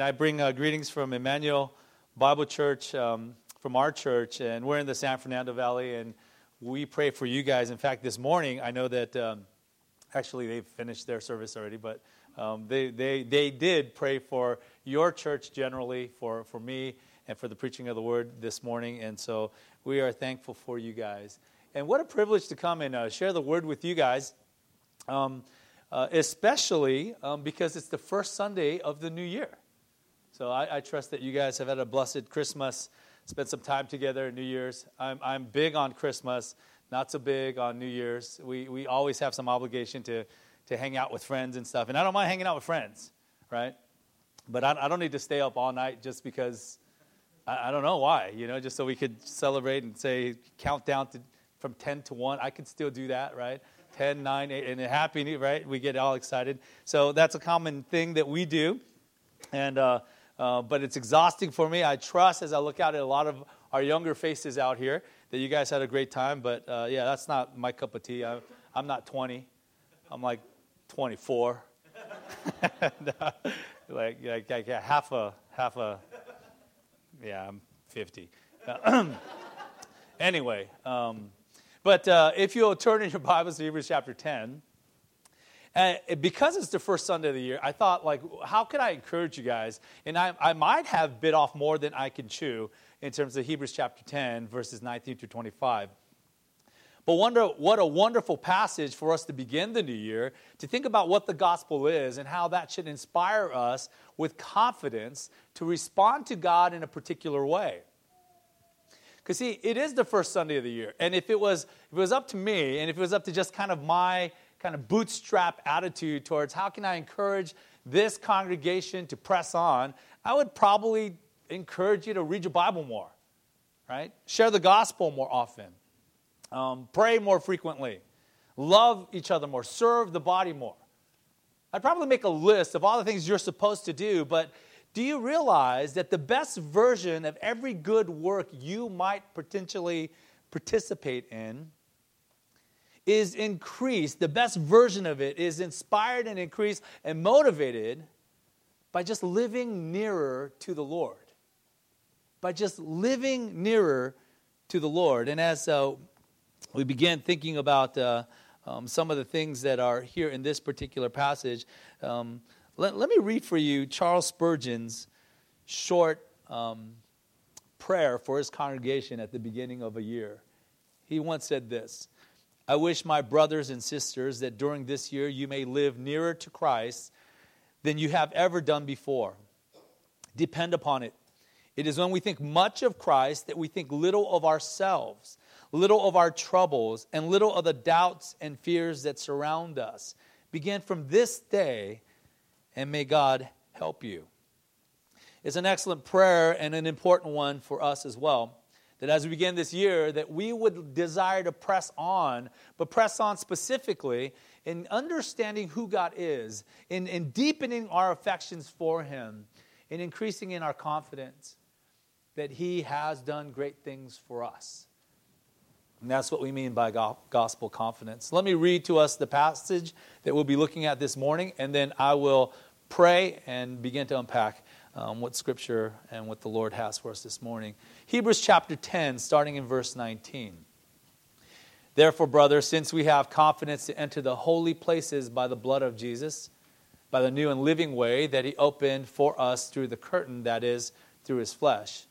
I bring uh, greetings from Emmanuel Bible Church, um, from our church, and we're in the San Fernando Valley, and we pray for you guys. In fact, this morning, I know that um, actually they've finished their service already, but um, they, they, they did pray for your church generally, for, for me, and for the preaching of the word this morning, and so we are thankful for you guys. And what a privilege to come and uh, share the word with you guys. Um, uh, especially um, because it's the first Sunday of the new year. So I, I, trust that you guys have had a blessed Christmas, spent some time together at New Year's. I'm, I'm big on Christmas, not so big on New Year's. We, we always have some obligation to, to hang out with friends and stuff. And I don't mind hanging out with friends, right? But I, I don't need to stay up all night just because I, I, don't know why, you know, just so we could celebrate and say, count down to, from 10 to 1. I could still do that, right? 10, 9, 8, and happy, right? We get all excited. So that's a common thing that we do. And, uh, uh, but it's exhausting for me. I trust as I look out at a lot of our younger faces out here that you guys had a great time. But uh, yeah, that's not my cup of tea. I, I'm not 20. I'm like 24. and, uh, like, like, like yeah, half a half a. Yeah, I'm 50. anyway, um, but uh, if you'll turn in your Bibles to Hebrews chapter 10, and because it's the first Sunday of the year, I thought, like, how can I encourage you guys? And I, I might have bit off more than I can chew in terms of Hebrews chapter 10, verses 19 to 25. But wonder what a wonderful passage for us to begin the new year to think about what the gospel is and how that should inspire us with confidence to respond to God in a particular way. Because see, it is the first Sunday of the year, and if it was if it was up to me, and if it was up to just kind of my kind of bootstrap attitude towards how can I encourage this congregation to press on, I would probably encourage you to read your Bible more, right? Share the gospel more often, um, pray more frequently, love each other more, serve the body more. I'd probably make a list of all the things you're supposed to do, but do you realize that the best version of every good work you might potentially participate in is increased, the best version of it is inspired and increased and motivated by just living nearer to the Lord. By just living nearer to the Lord. And as uh, we begin thinking about uh, um, some of the things that are here in this particular passage, um, let, let, me read for you Charles Spurgeon's short um, prayer for his congregation at the beginning of a year. He once said this I wish my brothers and sisters that during this year you may live nearer to Christ than you have ever done before. Depend upon it. It is when we think much of Christ that we think little of ourselves, little of our troubles, and little of the doubts and fears that surround us. Begin from this day, and may God help you. It's an excellent prayer and an important one for us as well that as we begin this year that we would desire to press on but press on specifically in understanding who god is in, in deepening our affections for him in increasing in our confidence that he has done great things for us. And that's what we mean by gospel confidence. Let me read to us the passage that we'll be looking at this morning and then i will pray and begin to unpack um, what Scripture and what the Lord has for us this morning. Hebrews chapter 10, starting in verse 19. Therefore, brothers, since we have confidence to enter the holy places by the blood of Jesus, by the new and living way that He opened for us through the curtain, that is, through His flesh.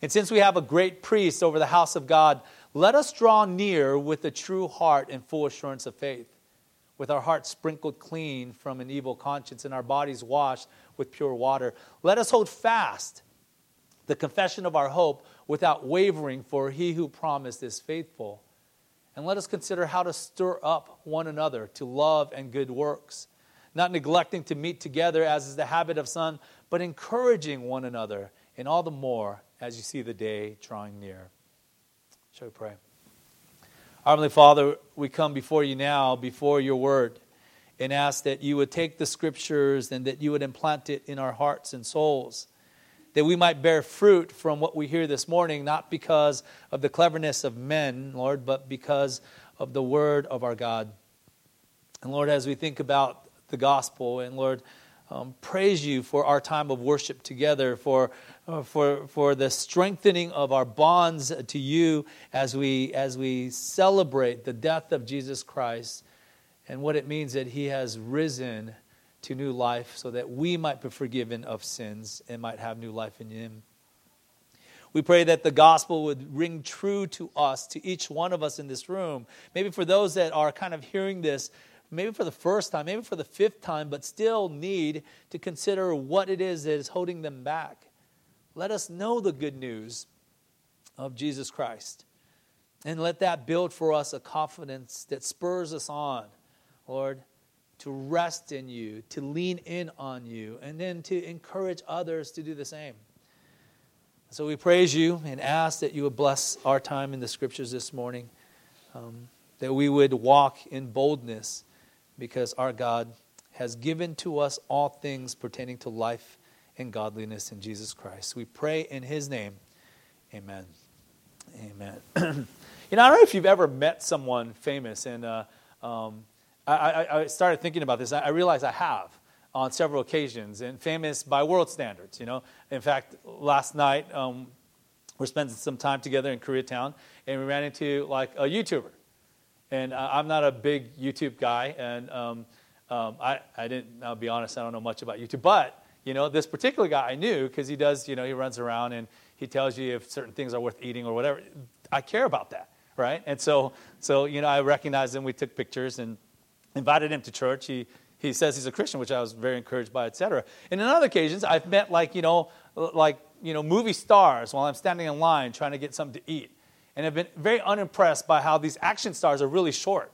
And since we have a great priest over the house of God, let us draw near with a true heart and full assurance of faith, with our hearts sprinkled clean from an evil conscience and our bodies washed with pure water. Let us hold fast the confession of our hope without wavering, for he who promised is faithful. And let us consider how to stir up one another to love and good works, not neglecting to meet together as is the habit of some, but encouraging one another, and all the more as you see the day drawing near. Shall we pray? Heavenly Father, we come before you now, before your word and ask that you would take the scriptures and that you would implant it in our hearts and souls. That we might bear fruit from what we hear this morning, not because of the cleverness of men, Lord, but because of the word of our God. And Lord, as we think about the gospel, and Lord, um, praise you for our time of worship together, for, uh, for, for the strengthening of our bonds to you as we, as we celebrate the death of Jesus Christ and what it means that he has risen to new life so that we might be forgiven of sins and might have new life in him. We pray that the gospel would ring true to us, to each one of us in this room. Maybe for those that are kind of hearing this, maybe for the first time, maybe for the fifth time, but still need to consider what it is that is holding them back. Let us know the good news of Jesus Christ. And let that build for us a confidence that spurs us on, Lord, to rest in you, to lean in on you, and then to encourage others to do the same. So we praise you and ask that you would bless our time in the scriptures this morning, um, that we would walk in boldness because our God has given to us all things pertaining to life and godliness in Jesus Christ. We pray in his name. Amen. Amen. you know, I don't know if you've ever met someone famous, and uh, um, I, I, I, started thinking about this. I, realized I have on several occasions and famous by world standards. You know, in fact, last night um, we're spending some time together in Koreatown, and we ran into like a YouTuber, and uh, I'm not a big YouTube guy, and um, um, I, I didn't. I'll be honest, I don't know much about YouTube, but you know, this particular guy I knew because he does. You know, he runs around and he tells you if certain things are worth eating or whatever. I care about that, right? And so, so you know, I recognized him. We took pictures and invited him to church. He he says he's a Christian, which I was very encouraged by, etc. And in other occasions, I've met like you know, like you know, movie stars while I'm standing in line trying to get something to eat, and I've been very unimpressed by how these action stars are really short.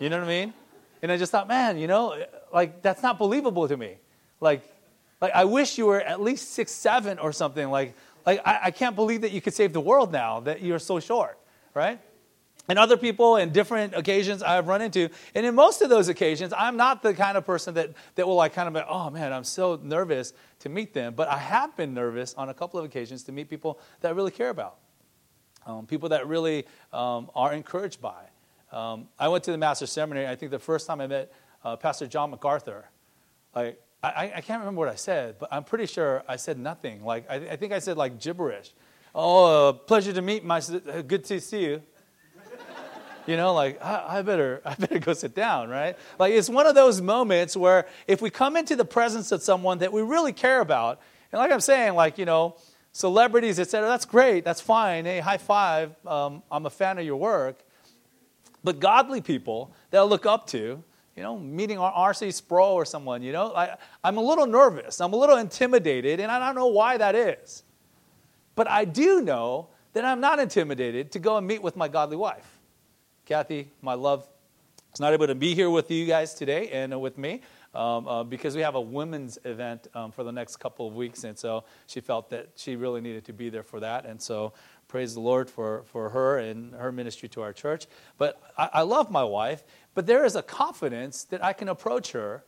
You know what I mean? And I just thought, man, you know, like that's not believable to me. Like, like I wish you were at least six seven or something. Like, like I, I can't believe that you could save the world now that you're so short, right? And other people in different occasions I've run into. And in most of those occasions, I'm not the kind of person that, that will like kind of be, oh man, I'm so nervous to meet them. But I have been nervous on a couple of occasions to meet people that I really care about, um, people that really um, are encouraged by. Um, I went to the Master's Seminary. I think the first time I met uh, Pastor John MacArthur, like, I, I, can't remember what I said, but I'm pretty sure I said nothing. Like, I, I think I said like gibberish. Oh, uh, pleasure to meet my, good to see you you know, like I, I, better, I better go sit down, right? Like it's one of those moments where if we come into the presence of someone that we really care about, and like I'm saying, like you know, celebrities, etc. That's great, that's fine. Hey, high five. Um, I'm a fan of your work. But godly people that I look up to, you know, meeting R.C. Sproul or someone, you know, I, I'm a little nervous. I'm a little intimidated, and I don't know why that is. But I do know that I'm not intimidated to go and meet with my godly wife. Kathy, my love, is not able to be here with you guys today and with me um, uh, because we have a women's event um, for the next couple of weeks. And so she felt that she really needed to be there for that. And so praise the Lord for, for her and her ministry to our church. But I, I love my wife, but there is a confidence that I can approach her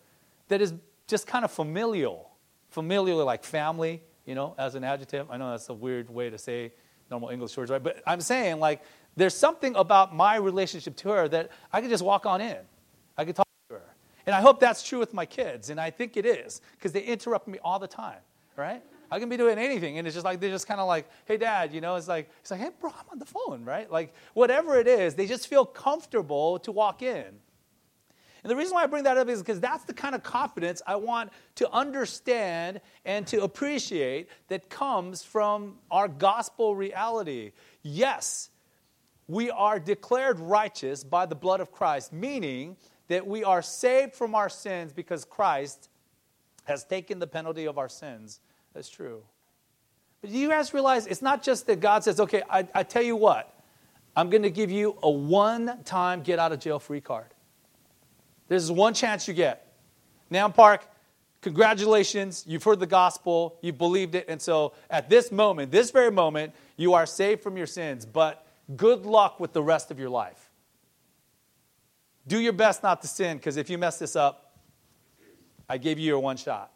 that is just kind of familial. Familial, like family, you know, as an adjective. I know that's a weird way to say normal English words, right? But I'm saying, like, there's something about my relationship to her that I can just walk on in. I can talk to her. And I hope that's true with my kids. And I think it is because they interrupt me all the time, right? I can be doing anything, and it's just like they're just kind of like, "Hey, Dad," you know. It's like it's like, "Hey, bro, I'm on the phone," right? Like whatever it is, they just feel comfortable to walk in. And the reason why I bring that up is because that's the kind of confidence I want to understand and to appreciate that comes from our gospel reality. Yes, we are declared righteous by the blood of Christ, meaning that we are saved from our sins because Christ has taken the penalty of our sins. That's true. But do you guys realize it's not just that God says, okay, I, I tell you what, I'm going to give you a one time get out of jail free card. This is one chance you get. Now, Park, congratulations, you've heard the gospel, you've believed it, and so at this moment, this very moment, you are saved from your sins. But Good luck with the rest of your life. Do your best not to sin, because if you mess this up, I gave you your one shot.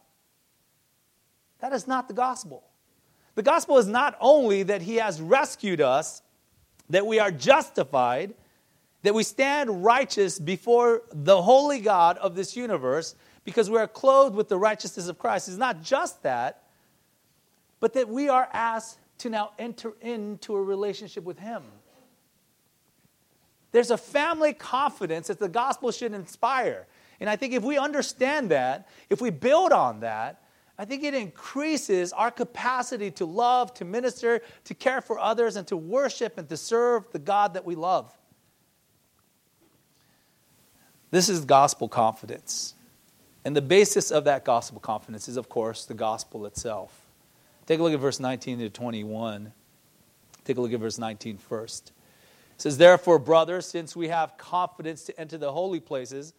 That is not the gospel. The gospel is not only that He has rescued us, that we are justified, that we stand righteous before the holy God of this universe, because we are clothed with the righteousness of Christ. It's not just that, but that we are asked to now enter into a relationship with Him. There's a family confidence that the gospel should inspire. And I think if we understand that, if we build on that, I think it increases our capacity to love, to minister, to care for others, and to worship and to serve the God that we love. This is gospel confidence. And the basis of that gospel confidence is, of course, the gospel itself. Take a look at verse 19 to 21. Take a look at verse 19 first. It says, Therefore, brothers, since we have confidence to enter the holy places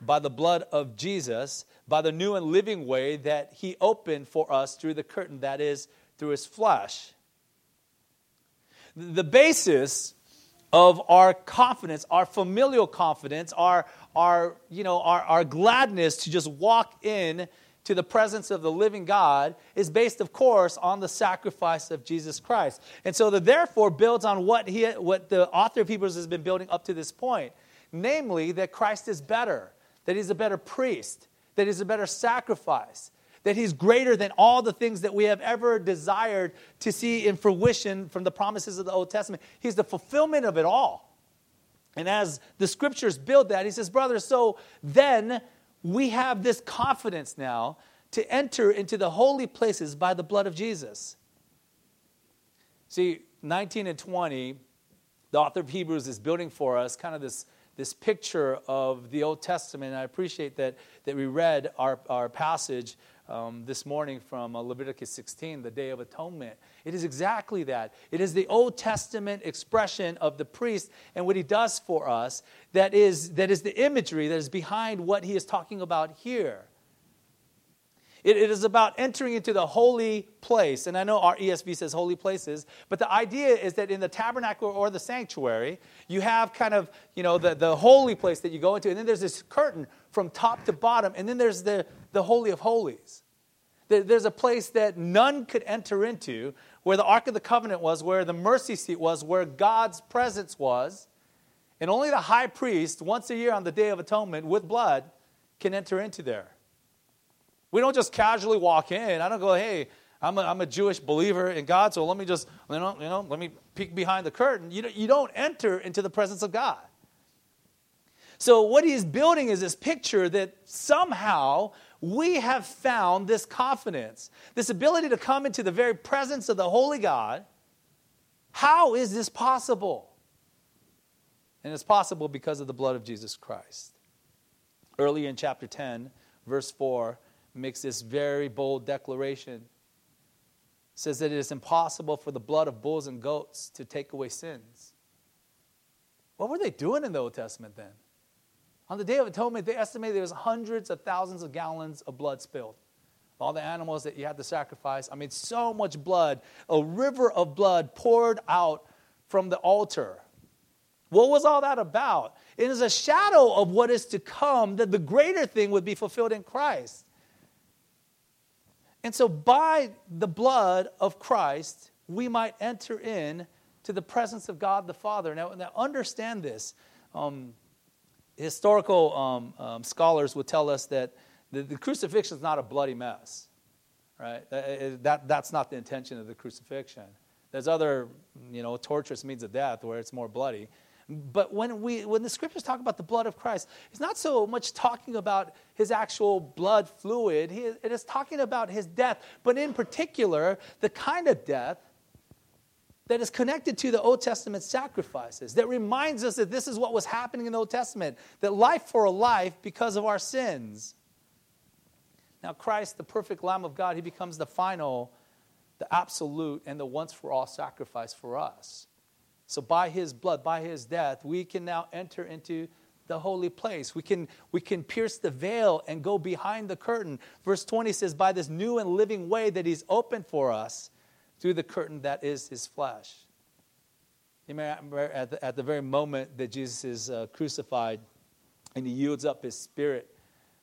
by the blood of Jesus, by the new and living way that he opened for us through the curtain, that is, through his flesh. The basis of our confidence, our familial confidence, our, our, you know, our, our gladness to just walk in to the presence of the living God is based, of course, on the sacrifice of Jesus Christ. And so the therefore builds on what, he, what the author of Hebrews has been building up to this point, namely that Christ is better, that he's a better priest, that he's a better sacrifice, that he's greater than all the things that we have ever desired to see in fruition from the promises of the Old Testament. He's the fulfillment of it all. And as the scriptures build that, he says, Brother, so then we have this confidence now to enter into the holy places by the blood of Jesus. See, 19 and 20, the author of Hebrews is building for us kind of this, this picture of the Old Testament. And I appreciate that, that we read our, our passage um, this morning from uh, Leviticus 16, the Day of Atonement. It is exactly that. It is the Old Testament expression of the priest and what he does for us that is, that is the imagery that is behind what he is talking about here. It, it is about entering into the holy place. And I know our ESV says holy places, but the idea is that in the tabernacle or the sanctuary, you have kind of, you know, the, the holy place that you go into, and then there's this curtain from top to bottom, and then there's the, the Holy of Holies. There's a place that none could enter into, where the Ark of the Covenant was, where the mercy seat was, where God's presence was. And only the high priest, once a year on the Day of Atonement with blood, can enter into there. We don't just casually walk in. I don't go, hey, I'm a, I'm a Jewish believer in God, so let me just, you know, you know let me peek behind the curtain. You, you don't enter into the presence of God. So, what he's building is this picture that somehow we have found this confidence, this ability to come into the very presence of the Holy God. How is this possible? And it's possible because of the blood of Jesus Christ. Early in chapter 10, verse 4, makes this very bold declaration. It says that it is impossible for the blood of bulls and goats to take away sins. What were they doing in the Old Testament then? On the Day of Atonement, they estimated there was hundreds of thousands of gallons of blood spilled. All the animals that you had to sacrifice. I mean, so much blood, a river of blood poured out from the altar. What was all that about? It is a shadow of what is to come, that the greater thing would be fulfilled in Christ. And so, by the blood of Christ, we might enter in to the presence of God the Father. Now, now understand this. Um, historical um, um, scholars would tell us that the, the, crucifixion is not a bloody mess, right? That, that, that's not the intention of the crucifixion. There's other, you know, torturous means of death where it's more bloody. But when, we, when the scriptures talk about the blood of Christ, it's not so much talking about his actual blood fluid, he, it is talking about his death, but in particular, the kind of death that is connected to the Old Testament sacrifices, that reminds us that this is what was happening in the Old Testament, that life for a life because of our sins. Now, Christ, the perfect Lamb of God, he becomes the final, the absolute, and the once for all sacrifice for us. So, by his blood, by his death, we can now enter into the holy place. We can, we can pierce the veil and go behind the curtain. Verse 20 says, By this new and living way that he's opened for us through the curtain that is his flesh. You may remember at the, at the very moment that Jesus is uh, crucified and he yields up his spirit,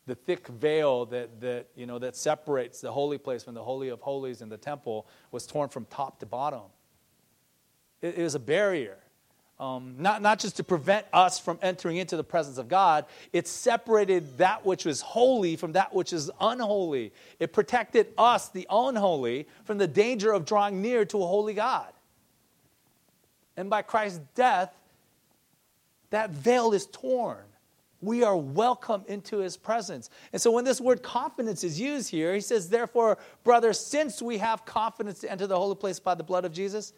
the thick veil that, that, you know, that separates the holy place from the Holy of Holies in the temple was torn from top to bottom. It, it was a barrier. Um, not, not just to prevent us from entering into the presence of God, it separated that which was holy from that which is unholy. It protected us, the unholy, from the danger of drawing near to a holy God. And by Christ's death, that veil is torn. We are welcome into his presence. And so when this word confidence is used here, he says, Therefore, brother, since we have confidence to enter the holy place by the blood of Jesus,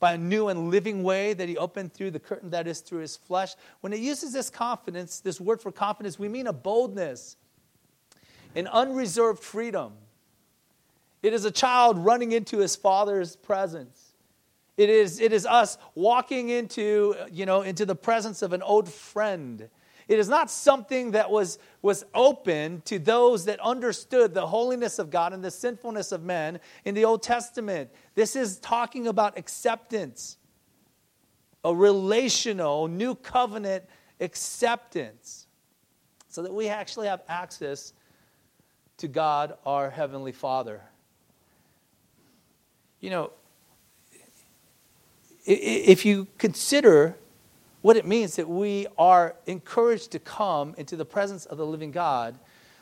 by a new and living way that he opened through the curtain that is through his flesh. When it uses this confidence, this word for confidence, we mean a boldness, an unreserved freedom. It is a child running into his father's presence. It is, it is us walking into, you know, into the presence of an old friend it is not something that was, was open to those that understood the holiness of God and the sinfulness of men in the Old Testament. This is talking about acceptance, a relational, new covenant acceptance, so that we actually have access to God, our Heavenly Father. You know, if you consider what it means that we are encouraged to come into the presence of the living God.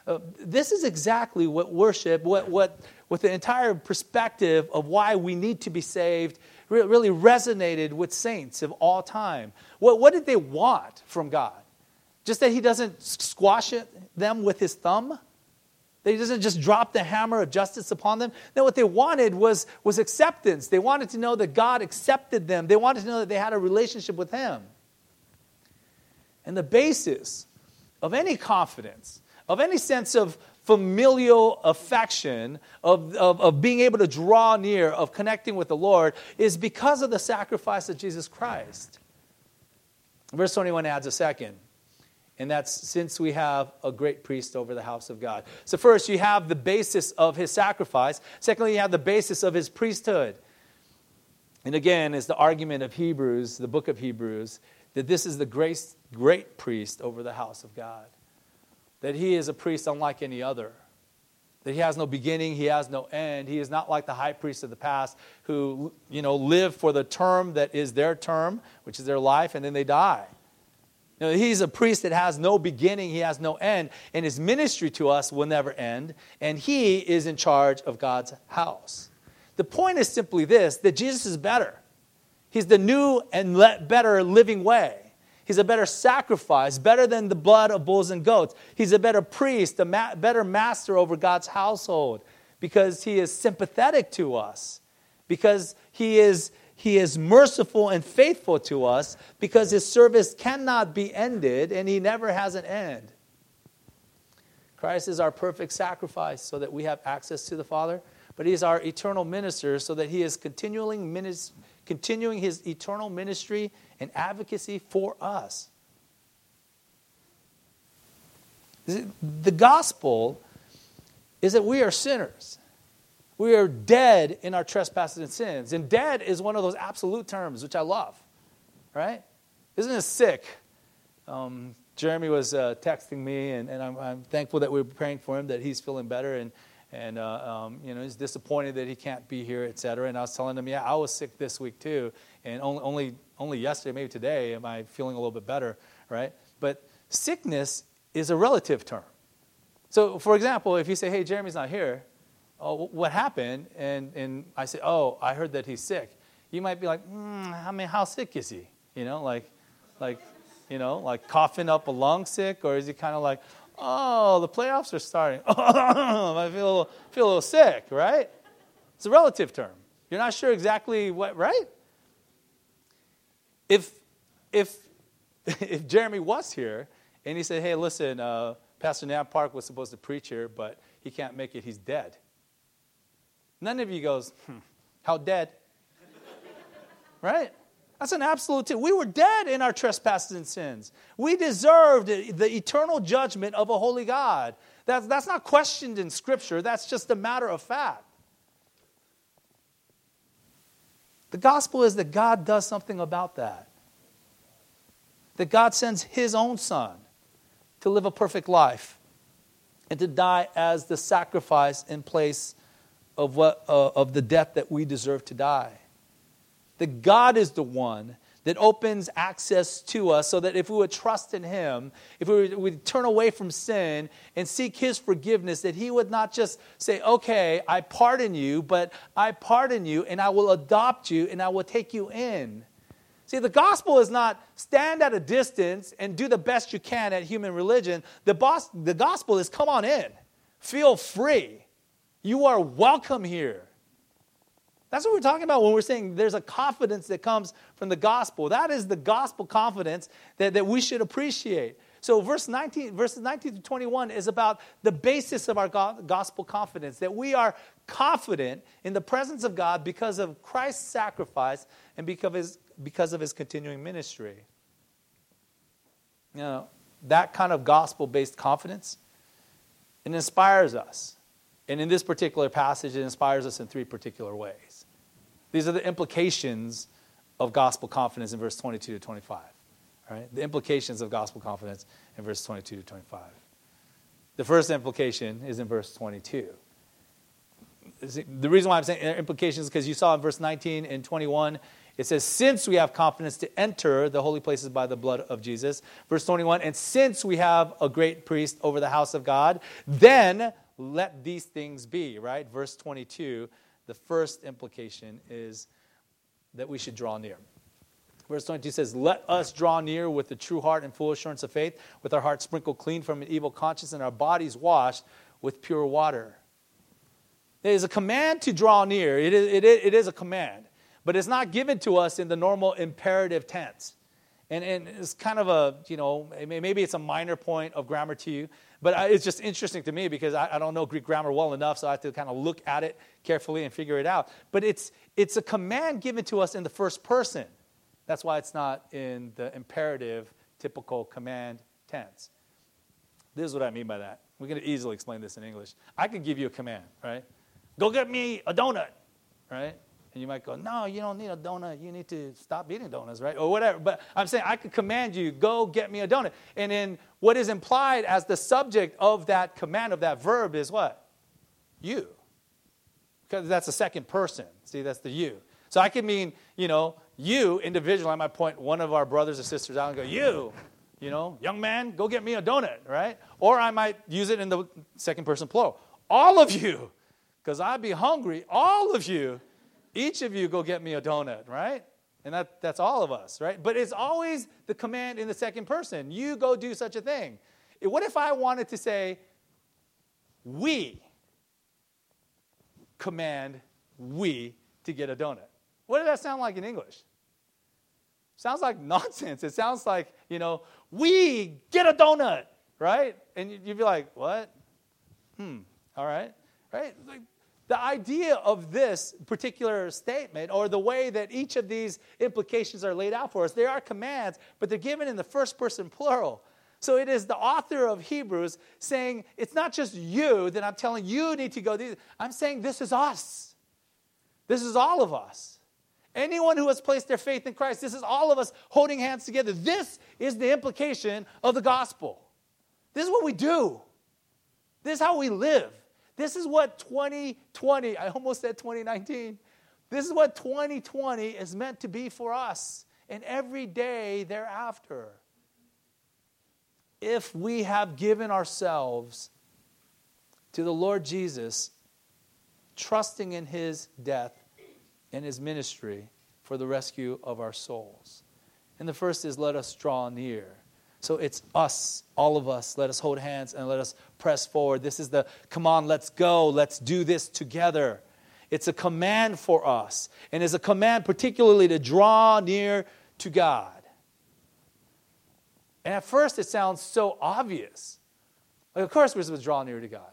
Uh, this is exactly what worship, what, what, what the entire perspective of why we need to be saved really resonated with saints of all time. What, what did they want from God? Just that He doesn't squash it, them with His thumb? That He doesn't just drop the hammer of justice upon them? No, what they wanted was, was acceptance. They wanted to know that God accepted them, they wanted to know that they had a relationship with Him. And the basis of any confidence, of any sense of familial affection, of, of, of, being able to draw near, of connecting with the Lord, is because of the sacrifice of Jesus Christ. Verse 21 adds a second, and that's since we have a great priest over the house of God. So, first, you have the basis of his sacrifice. Secondly, you have the basis of his priesthood. And again, is the argument of Hebrews, the book of Hebrews, that this is the great, great priest over the house of God. That he is a priest unlike any other. That he has no beginning, he has no end. He is not like the high priests of the past who, you know, live for the term that is their term, which is their life, and then they die. You he's a priest that has no beginning, he has no end, and his ministry to us will never end, and he is in charge of God's house. The point is simply this that Jesus is better. He's the new and better living way. He's a better sacrifice, better than the blood of bulls and goats. He's a better priest, a ma- better master over God's household because he is sympathetic to us, because he is, he is merciful and faithful to us, because his service cannot be ended and he never has an end. Christ is our perfect sacrifice so that we have access to the Father, but he is our eternal minister so that he is continually ministering continuing his eternal ministry and advocacy for us. The gospel is that we are sinners. We are dead in our trespasses and sins. And dead is one of those absolute terms, which I love, right? Isn't it sick? Um, Jeremy was uh, texting me, and, and I'm, I'm, thankful that we are praying for him, that he's feeling better. And and uh, um, you know he's disappointed that he can't be here, et cetera. And I was telling him, yeah, I was sick this week too, and only only only yesterday, maybe today, am I feeling a little bit better, right? But sickness is a relative term. So, for example, if you say, hey, Jeremy's not here, oh, what happened? And and I say, oh, I heard that he's sick. You might be like, mm, I mean, how sick is he? You know, like, like, you know, like coughing up a lung sick, or is he kind of like, Oh, the playoffs are starting. I feel a, little, feel a little sick, right? It's a relative term. You're not sure exactly what, right? If, if, if Jeremy was here and he said, hey, listen, uh, Pastor Nam Park was supposed to preach here, but he can't make it, he's dead. None of you goes, hmm, how dead? right? That's an absolute truth. We were dead in our trespasses and sins. We deserved the eternal judgment of a holy God. That's, that's not questioned in Scripture, that's just a matter of fact. The gospel is that God does something about that. That God sends His own Son to live a perfect life and to die as the sacrifice in place of, what, uh, of the death that we deserve to die that God is the one that opens access to us so that if we would trust in Him, if we would turn away from sin and seek His forgiveness, that He would not just say, Okay, I pardon you, but I pardon you and I will adopt you and I will take you in. See, the gospel is not stand at a distance and do the best you can at human religion. The, boss, the gospel is come on in, feel free. You are welcome here. That's what we're talking about when we're saying there's a confidence that comes from the gospel. That is the gospel confidence that, that we should appreciate. So verse 19, verses 19 to 21 is about the basis of our gospel confidence, that we are confident in the presence of God because of Christ's sacrifice and because of his, because of his continuing ministry. You know, that kind of gospel-based confidence, it inspires us. And in this particular passage, it inspires us in three particular ways. These are the implications of gospel confidence in verse 22 to 25. Right? The implications of gospel confidence in verse 22 to 25. The first implication is in verse 22. The reason why I'm saying implications is because you saw in verse 19 and 21, it says, Since we have confidence to enter the holy places by the blood of Jesus. Verse 21, and since we have a great priest over the house of God, then let these things be, right? Verse 22, the first implication is that we should draw near. Verse 22 says, Let us draw near with the true heart and full assurance of faith, with our hearts sprinkled clean from an evil conscience and our bodies washed with pure water. There is a command to draw near. It is, it, is, it is a command, but it's not given to us in the normal imperative tense. And, and it's kind of a, you know, maybe it's a minor point of grammar to you, but uh, it's just interesting to me because I, I don't know Greek grammar well enough, so I have to kind of look at it carefully and figure it out. But it's, it's a command given to us in the first person. That's why it's not in the imperative, typical command tense. This is what I mean by that. Going to easily explain this in English. I could give you a command, right? Go get me a donut, right? And you might go, no, you don't need a donut. You need to stop eating donuts, right? Or whatever. But I'm saying I could command you, go get me a donut. And then what is implied as the subject of that command, of that verb, is what? You. Because that's the second person. See, that's the you. So I could mean, you know, you individually. I might point one of our brothers or sisters out and go, you, you know, young man, go get me a donut, right? Or I might use it in the second person plural. All of you, because I'd be hungry. All of you each of you go get me a donut, right? And that, that's all of us, right? But it's always the command in the second person. You go do such a thing. What if I wanted to say, we command we to get a donut? What does that sound like in English? Sounds like nonsense. It sounds like, you know, we get a donut, right? And you'd be like, what? Hmm, all right, right? Like, the idea of this particular statement, or the way that each of these implications are laid out for us, they are commands, but they're given in the first person plural. So it is the author of Hebrews saying, it's not just you that I'm telling you need to go. I'm saying this is us. This is all of us. Anyone who has placed their faith in Christ, this is all of us holding hands together. This is the implication of the gospel. This is what we do. This is how we live. This is what 2020, I almost said 2019. This is what 2020 is meant to be for us and every day thereafter. If we have given ourselves to the Lord Jesus, trusting in his death and his ministry for the rescue of our souls. And the first is let us draw near. So it's us, all of us. Let us hold hands and let us press forward. This is the come on, let's go, let's do this together. It's a command for us, and it's a command particularly to draw near to God. And at first, it sounds so obvious. Like, of course, we're supposed to draw near to God.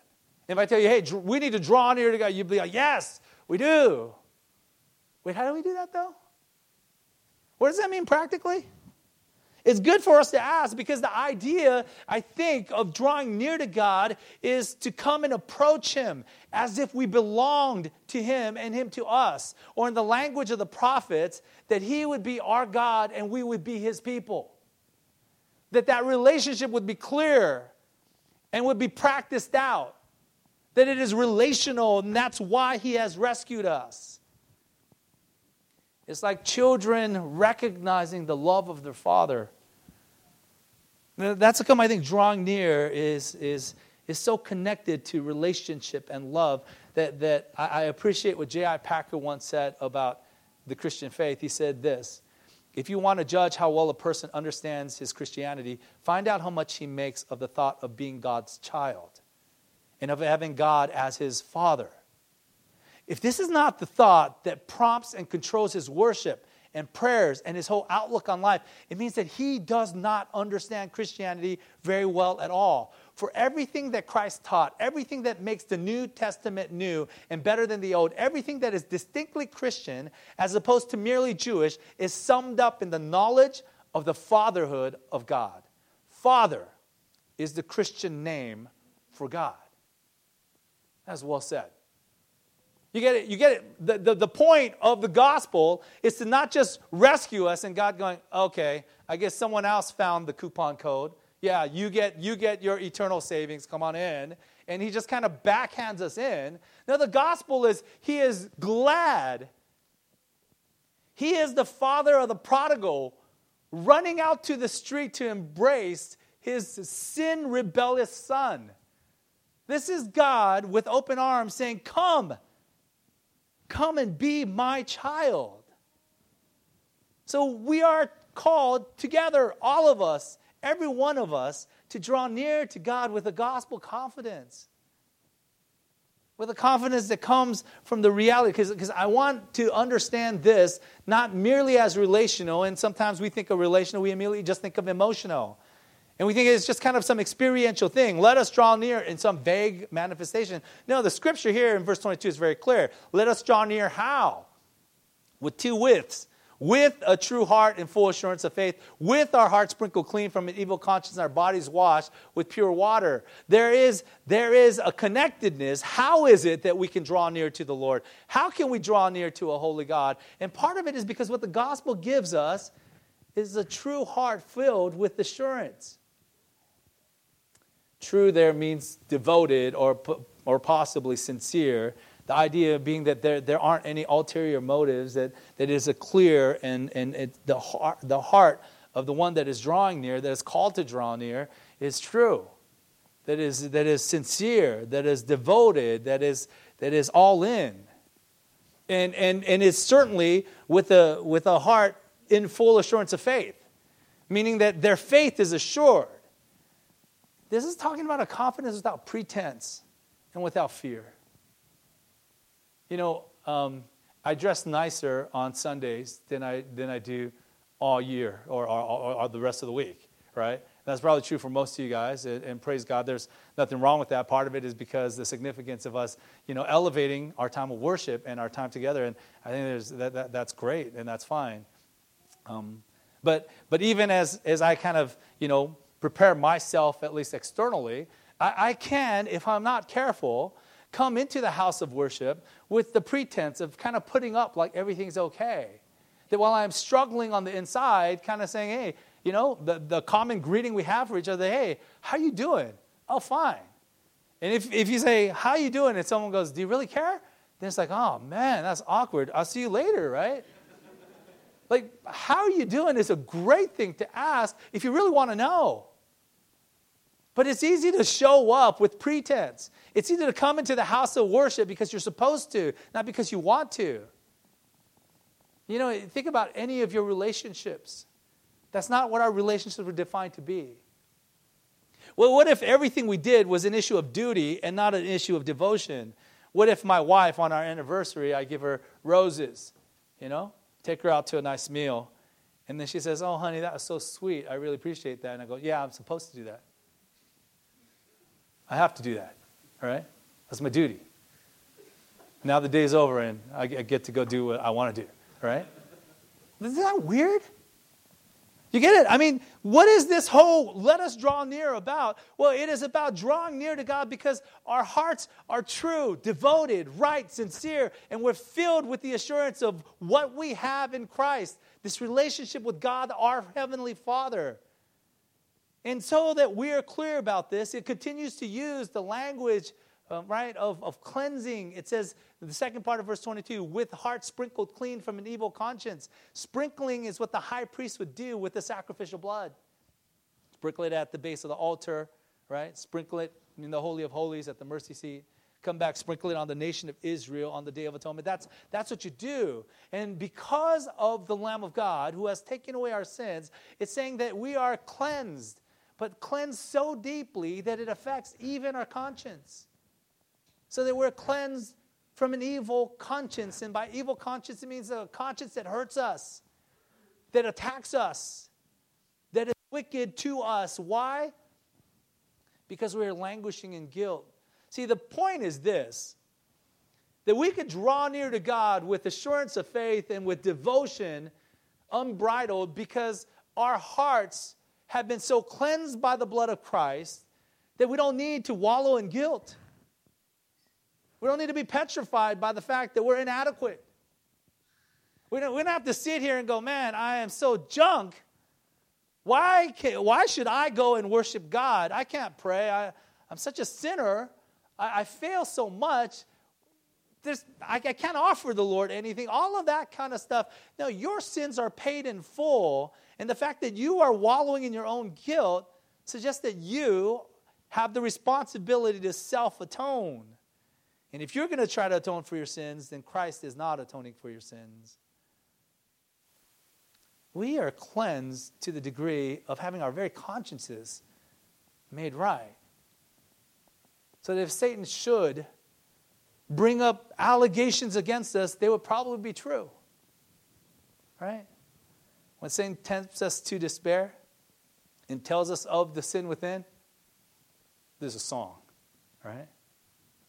If I tell you, hey, we need to draw near to God, you'd be like, yes, we do. Wait, how do we do that though? What does that mean practically? It's good for us to ask because the idea, I think, of drawing near to God is to come and approach Him as if we belonged to Him and Him to us. Or in the language of the prophets, that He would be our God and we would be His people. That that relationship would be clear and would be practiced out. That it is relational and that's why He has rescued us. It It's like children recognizing the love of their father. That's come I think drawing near is, is, is so connected to relationship and love that, that I, I appreciate what J.I. Packer once said about the Christian faith. He said this If you want to judge how well a person understands his Christianity, find out how much he makes of the thought of being God's child and of having God as his father. If this is not the thought that prompts and controls his worship and prayers and his whole outlook on life, it means that he does not understand Christianity very well at all. For everything that Christ taught, everything that makes the New Testament new and better than the Old, everything that is distinctly Christian as opposed to merely Jewish, is summed up in the knowledge of the fatherhood of God. Father is the Christian name for God. That's well said. You get it? You get it? The, the, the point of the gospel is to not just rescue us and God going, okay, I guess someone else found the coupon code. Yeah, you get, you get your eternal savings. Come on in. And he just kind of backhands us in. Now, the gospel is he is glad. He is the father of the prodigal running out to the street to embrace his sin rebellious son. This is God with open arms saying, Come Come and be my child. So we are called together, all of us, every one of us, to draw near to God with a gospel confidence. With a confidence that comes from the reality. Because I want to understand this not merely as relational, and sometimes we think of relational, we immediately just think of emotional. And we think it's just kind of some experiential thing. Let us draw near in some vague manifestation. No, the scripture here in verse 22 is very clear. Let us draw near how? With two withs. With a true heart and full assurance of faith, with our hearts sprinkled clean from an evil conscience and our bodies washed with pure water. There is, there is a connectedness. How is it that we can draw near to the Lord? How can we draw near to a holy God? And part of it is because what the gospel gives us is a true heart filled with assurance. True there means devoted or, or possibly sincere. The idea being that there, there aren't any ulterior motives, that, that is a clear and, and it, the, heart, the heart of the one that is drawing near, that is called to draw near, is true. That is, that is sincere, that is devoted, that is, that is all in. And, and, and it's certainly with a, with a heart in full assurance of faith, meaning that their faith is assured. This is talking about a confidence without pretense and without fear. You know, um, I dress nicer on Sundays than I, than I do all year or, or, or, or the rest of the week, right? That's probably true for most of you guys, and, and, praise God, there's nothing wrong with that. Part of it is because the significance of us, you know, elevating our time of worship and our time together, and I think there's, that, that that's great and that's fine. Um, but, but even as, as I kind of, you know, prepare myself, at least externally, I, I can, if I'm not careful, come into the house of worship with the pretense of kind of putting up like everything's okay. That while I'm struggling on the inside, kind of saying, hey, you know, the, the common greeting we have for each other, hey, how you doing? Oh, fine. And if, if you say, how you doing? And someone goes, do you really care? Then it's like, oh, man, that's awkward. I'll see you later, right? like, how are you doing is a great thing to ask if you really want to know. But it's easy to show up with pretense. It's easy to come into the house of worship because you're supposed to, not because you want to. You know, think about any of your relationships. That's not what our relationships were defined to be. Well, what if everything we did was an issue of duty and not an issue of devotion? What if my wife, on our anniversary, I give her roses, you know, take her out to a nice meal, and then she says, Oh, honey, that was so sweet. I really appreciate that. And I go, Yeah, I'm supposed to do that. I have to do that. All right? That's my duty. Now the day's over and I get to go do what I want to do. All right? Isn't that weird? You get it? I mean, what is this whole let us draw near about? Well, it is about drawing near to God because our hearts are true, devoted, right, sincere, and we're filled with the assurance of what we have in Christ this relationship with God, our Heavenly Father. And so that we are clear about this, it continues to use the language um, right, of, of cleansing. It says, the second part of verse 22, with heart sprinkled clean from an evil conscience. Sprinkling is what the high priest would do with the sacrificial blood. Sprinkle it at the base of the altar, right? Sprinkle it in the Holy of Holies at the mercy seat. Come back, sprinkle it on the nation of Israel on the Day of Atonement. That's, that's what you do. And because of the Lamb of God who has taken away our sins, it's saying that we are cleansed, but cleansed so deeply that it affects even our conscience. So that we're cleansed from an evil conscience. And by evil conscience, it means a conscience that hurts us, that attacks us, that is wicked to us. Why? Because we are languishing in guilt. See, the point is this that we could draw near to God with assurance of faith and with devotion unbridled because our hearts have been so cleansed by the blood of Christ that we don't need to wallow in guilt. We don't need to be petrified by the fact that we're inadequate. We don't, we don't have to sit here and go, man, I am so junk. Why, can, why should I go and worship God? I can't pray. I, I'm such a sinner. I, I fail so much. There's, I, I can't offer the Lord anything. All of that kind of stuff. No, your sins are paid in full. And the fact that you are wallowing in your own guilt suggests that you have the responsibility to self atone. And if you're going to try to atone for your sins, then Christ is not atoning for your sins. We are cleansed to the degree of having our very consciences made right. So that if Satan should bring up allegations against us, they would probably be true. Right? When Satan tempts us to despair and tells us of the sin within, there's a song, right?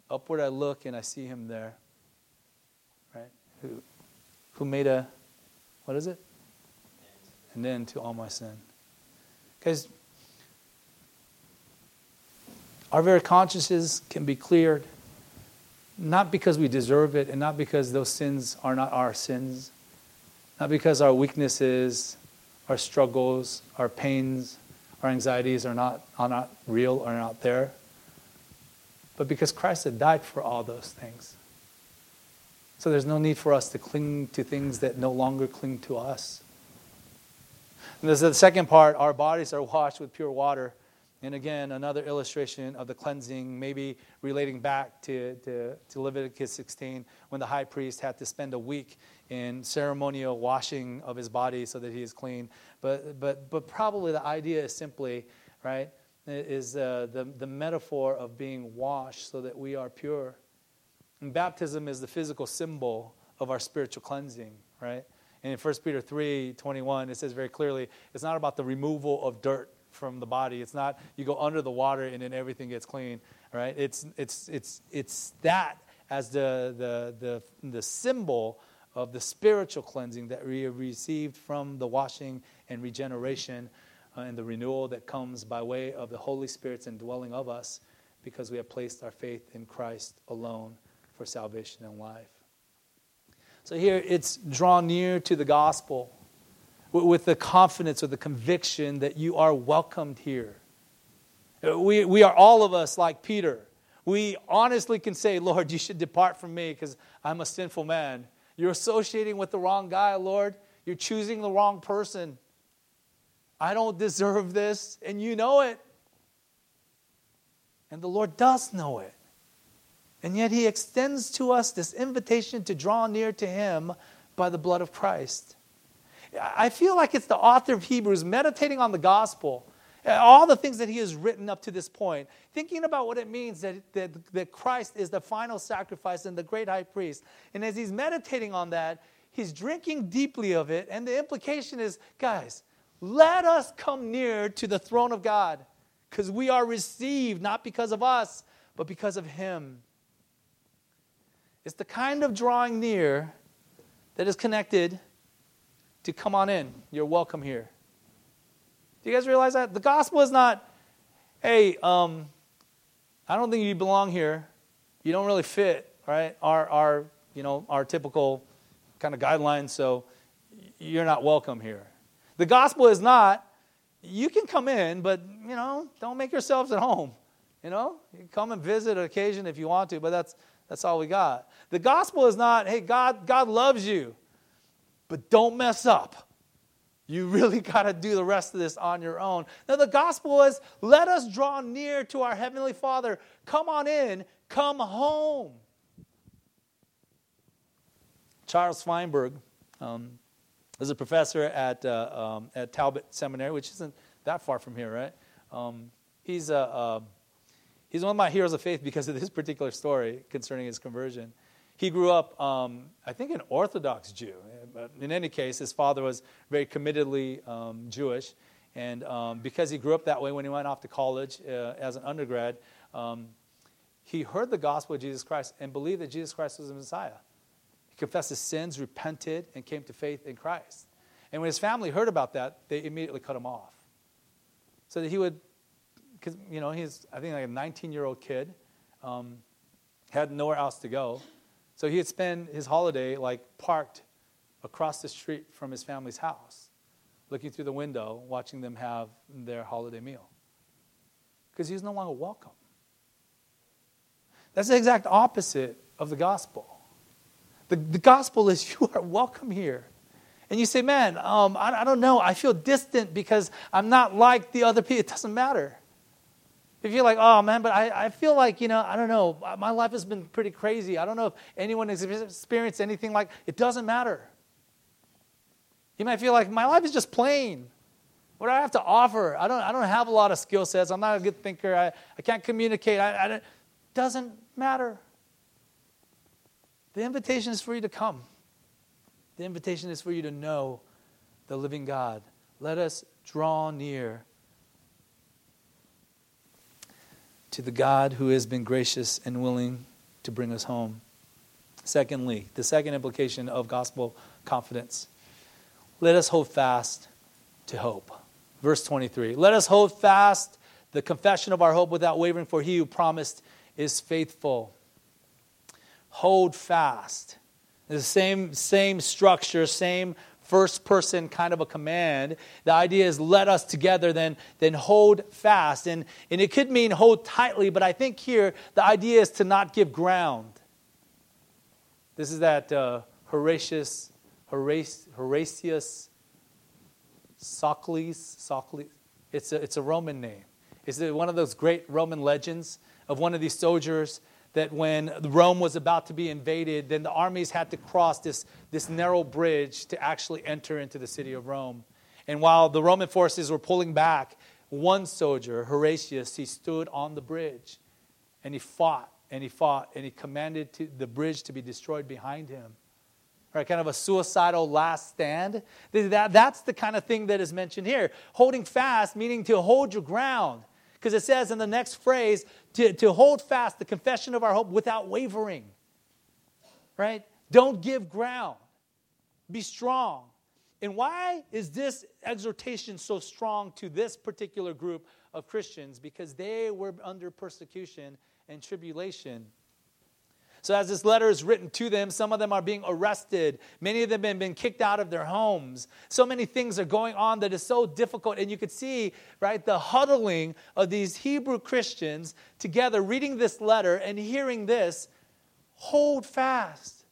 Upward I look and I see him there. Right? Who, who made a, what is it? And then to all my sin. Because our very consciences can be cleared, not because we deserve it and not because those sins are not our sins, not because our weaknesses, our struggles, our pains, our anxieties are not, are not real or not there but because Christ had died for all those things. So there's no need for us to cling to things that no longer cling to us. And this is the second part our bodies are washed with pure water. And again, another illustration of the cleansing, maybe relating back to, to, to, Leviticus 16, when the high priest had to spend a week in ceremonial washing of his body so that he is clean. But, but, but probably the idea is simply, right, is uh, the, the metaphor of being washed so that we are pure. And baptism is the physical symbol of our spiritual cleansing, right? And in 1 Peter 3 21, it says very clearly it's not about the removal of dirt from the body. It's not you go under the water and then everything gets clean, right? It's, it's, it's, it's that as the, the, the, the symbol of the spiritual cleansing that we have received from the washing and regeneration uh, and the renewal that comes by way of the Holy Spirit's indwelling of us because we have placed our faith in Christ alone for salvation and life. So here it's drawn near to the gospel with the confidence or the conviction that you are welcomed here. We, we are all of us like Peter. We honestly can say, Lord, you should depart from me because I'm a sinful man. You're associating with the wrong guy, Lord. You're choosing the wrong person. I don't deserve this, and you know it. And the Lord does know it. And yet He extends to us this invitation to draw near to Him by the blood of Christ. I feel like it's the author of Hebrews meditating on the gospel, Uh, all the things that he has written up to this point, thinking about what it means that, that, that Christ is the final sacrifice and the great high priest. And as he's meditating on that, he's drinking deeply of it. And the implication is guys, let us come near to the throne of God because we are received not because of us, but because of Him. It's the kind of drawing near that is connected to come on in. You're welcome here. Do you guys realize that? The gospel is not, hey, um, I don't think you belong here. You don't really fit, right? Our, our, you know, our typical kind of guidelines, so you're not welcome here. The gospel is not, you can come in, but, you know, don't make yourselves at home. You know, you come and visit on occasion if you want to, but that's that's all we got. The gospel is not, hey, God, God loves you, but don't mess up. You really got to do the rest of this on your own. Now, the gospel is let us draw near to our Heavenly Father. Come on in, come home. Charles Feinberg um, is a professor at, uh, um, at Talbot Seminary, which isn't that far from here, right? Um, he's, uh, uh, he's one of my heroes of faith because of this particular story concerning his conversion. He grew up, um, I think, an Orthodox Jew. But in any case, his father was very committedly um, Jewish. And um, because he grew up that way when he went off to college uh, as an undergrad, um, he heard the gospel of Jesus Christ and believed that Jesus Christ was the Messiah. He confessed his sins, repented, and came to faith in Christ. And when his family heard about that, they immediately cut him off. So that he would, because, you know, he's, I think, like a 19 year old kid, um, had nowhere else to go. So he would spend his holiday like parked across the street from his family's house, looking through the window, watching them have their holiday meal. Because he was no longer welcome. That's the exact opposite of the gospel. The, the gospel is you are welcome here. And you say, man, um, I, I don't know. I feel distant because I'm not like the other people. It doesn't matter. If you're like, oh man, but I, I feel like, you know, I don't know, uh, my life has been pretty crazy. I don't know if anyone has experienced anything like it doesn't matter. You might feel like my life is just plain. What do I have to offer? I don't, I don't have a lot of skill sets. I'm not a good thinker. I, I can't communicate. I, I don't, doesn't matter. The invitation is for you to come. The invitation is for you to know the living God. Let us draw near to the God who has been gracious and willing to bring us home. Secondly, the second implication of gospel confidence let us hold fast to hope. Verse 23 Let us hold fast the confession of our hope without wavering, for he who promised is faithful. Hold fast. The same, same structure, same first person kind of a command. The idea is let us together, then, then hold fast. And, and it could mean hold tightly, but I think here the idea is to not give ground. This is that uh, Horatius, Horace, Horatius Socles. Socles. It's a, it's a Roman name. It's one of those great Roman legends of one of these soldiers that when Rome was about to be invaded, then the armies had to cross this, this narrow bridge to actually enter into the city of Rome. And while the Roman forces were pulling back, one soldier, Horatius, he stood on the bridge and he fought and he fought and he commanded to, the bridge to be destroyed behind him. Right, kind of a suicidal last stand. That, that's the kind of thing that is mentioned here. Holding fast, meaning to hold your ground. Because it says in the next phrase, to, to hold fast the confession of our hope without wavering. Right? Don't give ground. Be strong. And why is this exhortation so strong to this particular group of Christians? Because they were under persecution and tribulation so, as this letter is written to them, some of them are being arrested. Many of them have been kicked out of their homes. So many things are going on that is so difficult. And you could see, right, the huddling of these Hebrew Christians together, reading this letter and hearing this hold fast.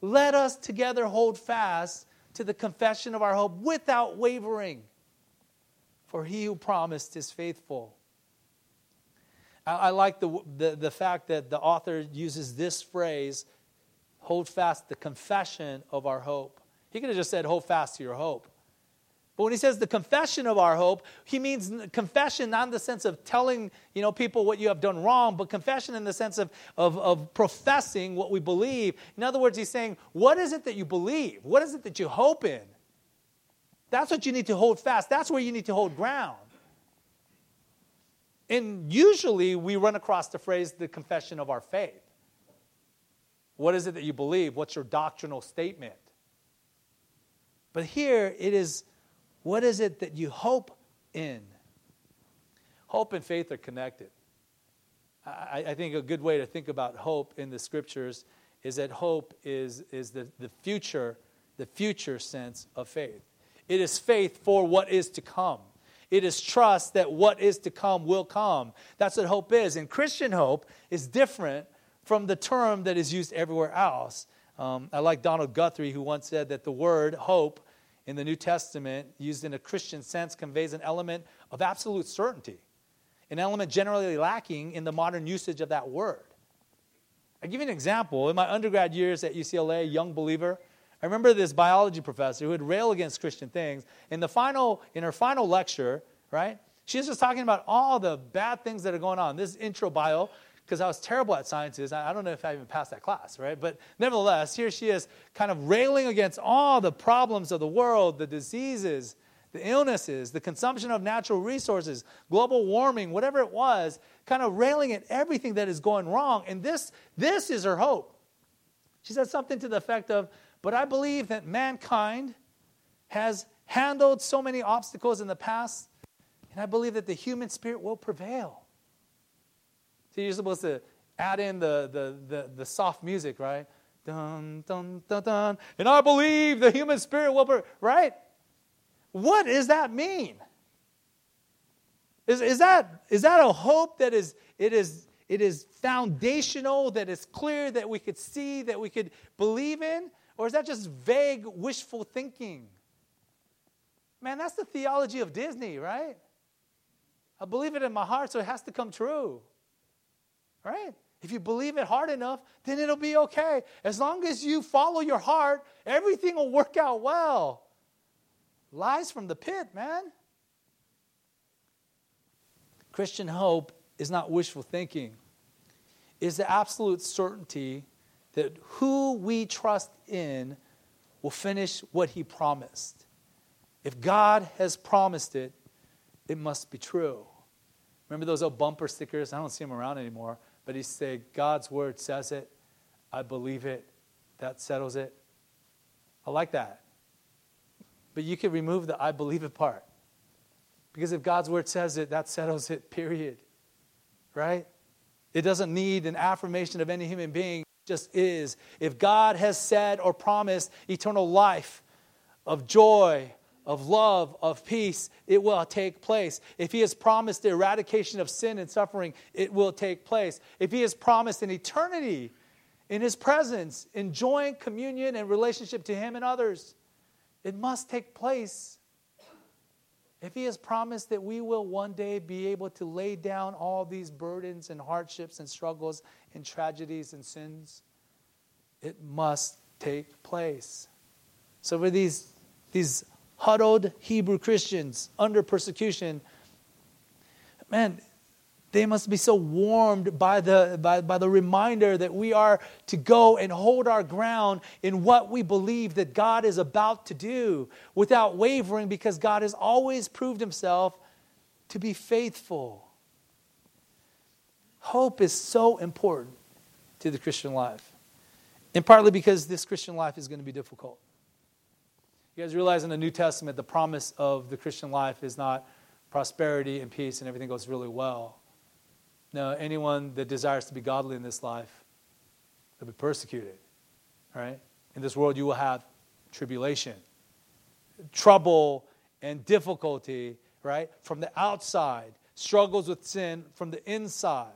Let us together hold fast to the confession of our hope without wavering. For he who promised is faithful. I, like the, the, the fact that the author uses this phrase hold fast the confession of our hope. He could have just said, hold fast to your hope. But when he says the confession of our hope, he means confession not in the sense of telling you know, people what you have done wrong, but confession in the sense of, of, of professing what we believe. In other words, he's saying, what is it that you believe? What is it that you hope in? That's what you need to hold fast. That's where you need to hold ground. And usually we run across the phrase the confession of our faith. What is it that you believe? What's your doctrinal statement? But here it is what is it that you hope in? Hope and faith are connected. I, I, think a good way to think about hope in the scriptures is that hope is, is the, the future, the future sense of faith. It is faith for what is to come. It is trust that what is to come will come. That's what hope is. And Christian hope is different from the term that is used everywhere else. Um, I like Donald Guthrie, who once said that the word hope in the New Testament, used in a Christian sense, conveys an element of absolute certainty, an element generally lacking in the modern usage of that word. I'll give you an example. In my undergrad years at UCLA, young believer, I remember this biology professor who would rail against Christian things. In the final, in her final lecture, right, she was just talking about all the bad things that are going on. This intro bio, because I was terrible at sciences. I don't know if I even passed that class, right? But nevertheless, here she is kind of railing against all the problems of the world, the diseases, the illnesses, the consumption of natural resources, global warming, whatever it was, kind of railing at everything that is going wrong. And this, this is her hope. She said something to the effect of, But I believe that mankind has handled so many obstacles in the past, and I believe that the human spirit will prevail. So you're supposed to add in the, the, the, the soft music, right? Dun, dun, dun, dun. And I believe the human spirit will, prevail, right? What does that mean? Is, is, that, is that a hope that is, it is, it is foundational, that is clear, that we could see, that we could believe in? Or is that just vague, wishful thinking? Man, that's the theology of Disney, right? I believe it in my heart, so it has to come true. Right? If you believe it hard enough, then it'll be okay. As long as you follow your heart, everything will work out well. Lies from the pit, man. Christian hope is not wishful thinking, is the absolute certainty that who we trust in will finish what he promised. If God has promised it, it must be true. Remember those old bumper stickers? I don't see them around anymore. But he said, God's word says it. I believe it. That settles it. I like that. But you can remove the I believe it part. Because if God's word says it, that settles it, period. Right? It doesn't need an affirmation of any human being, just is. If God has said or promised eternal life of joy, of love, of peace, it will take place. If He has promised the eradication of sin and suffering, it will take place. If He has promised an eternity in His presence, enjoying communion and relationship to Him and others, it must take place. If He has promised that we will one day be able to lay down all these burdens and hardships and struggles and tragedies and sins, it must take place. So, for these, these huddled Hebrew Christians under persecution, man, they must be so warmed by the, by, by the reminder that we are to go and hold our ground in what we believe that God is about to do without wavering because God has always proved himself to be faithful. Hope is so important to the Christian life, and partly because this Christian life is going to be difficult. You guys realize in the New Testament, the promise of the Christian life is not prosperity and peace and everything goes really well. No, anyone that desires to be godly in this life will be persecuted. Right? In this world, you will have tribulation, trouble, and difficulty, right? From the outside, struggles with sin from the inside.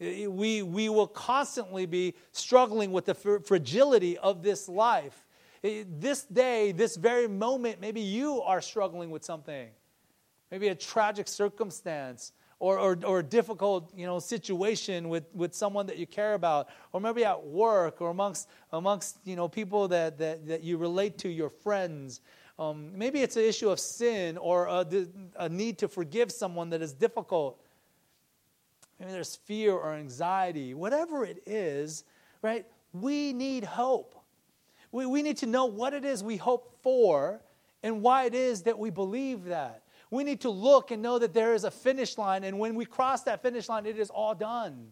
We, we will constantly be struggling with the fragility of this life. This day, this very moment, maybe you are struggling with something. Maybe a tragic circumstance or, or, or a difficult you know, situation with, with someone that you care about, or maybe at work or amongst, amongst you know, people that, that, that you relate to, your friends. Um, maybe it's an issue of sin or a, a need to forgive someone that is difficult. Maybe there's fear or anxiety. Whatever it is, right? We need hope. We, we need to know what it is we hope for and why it is that we believe that. We need to look and know that there is a finish line, and when we cross that finish line, it is all done.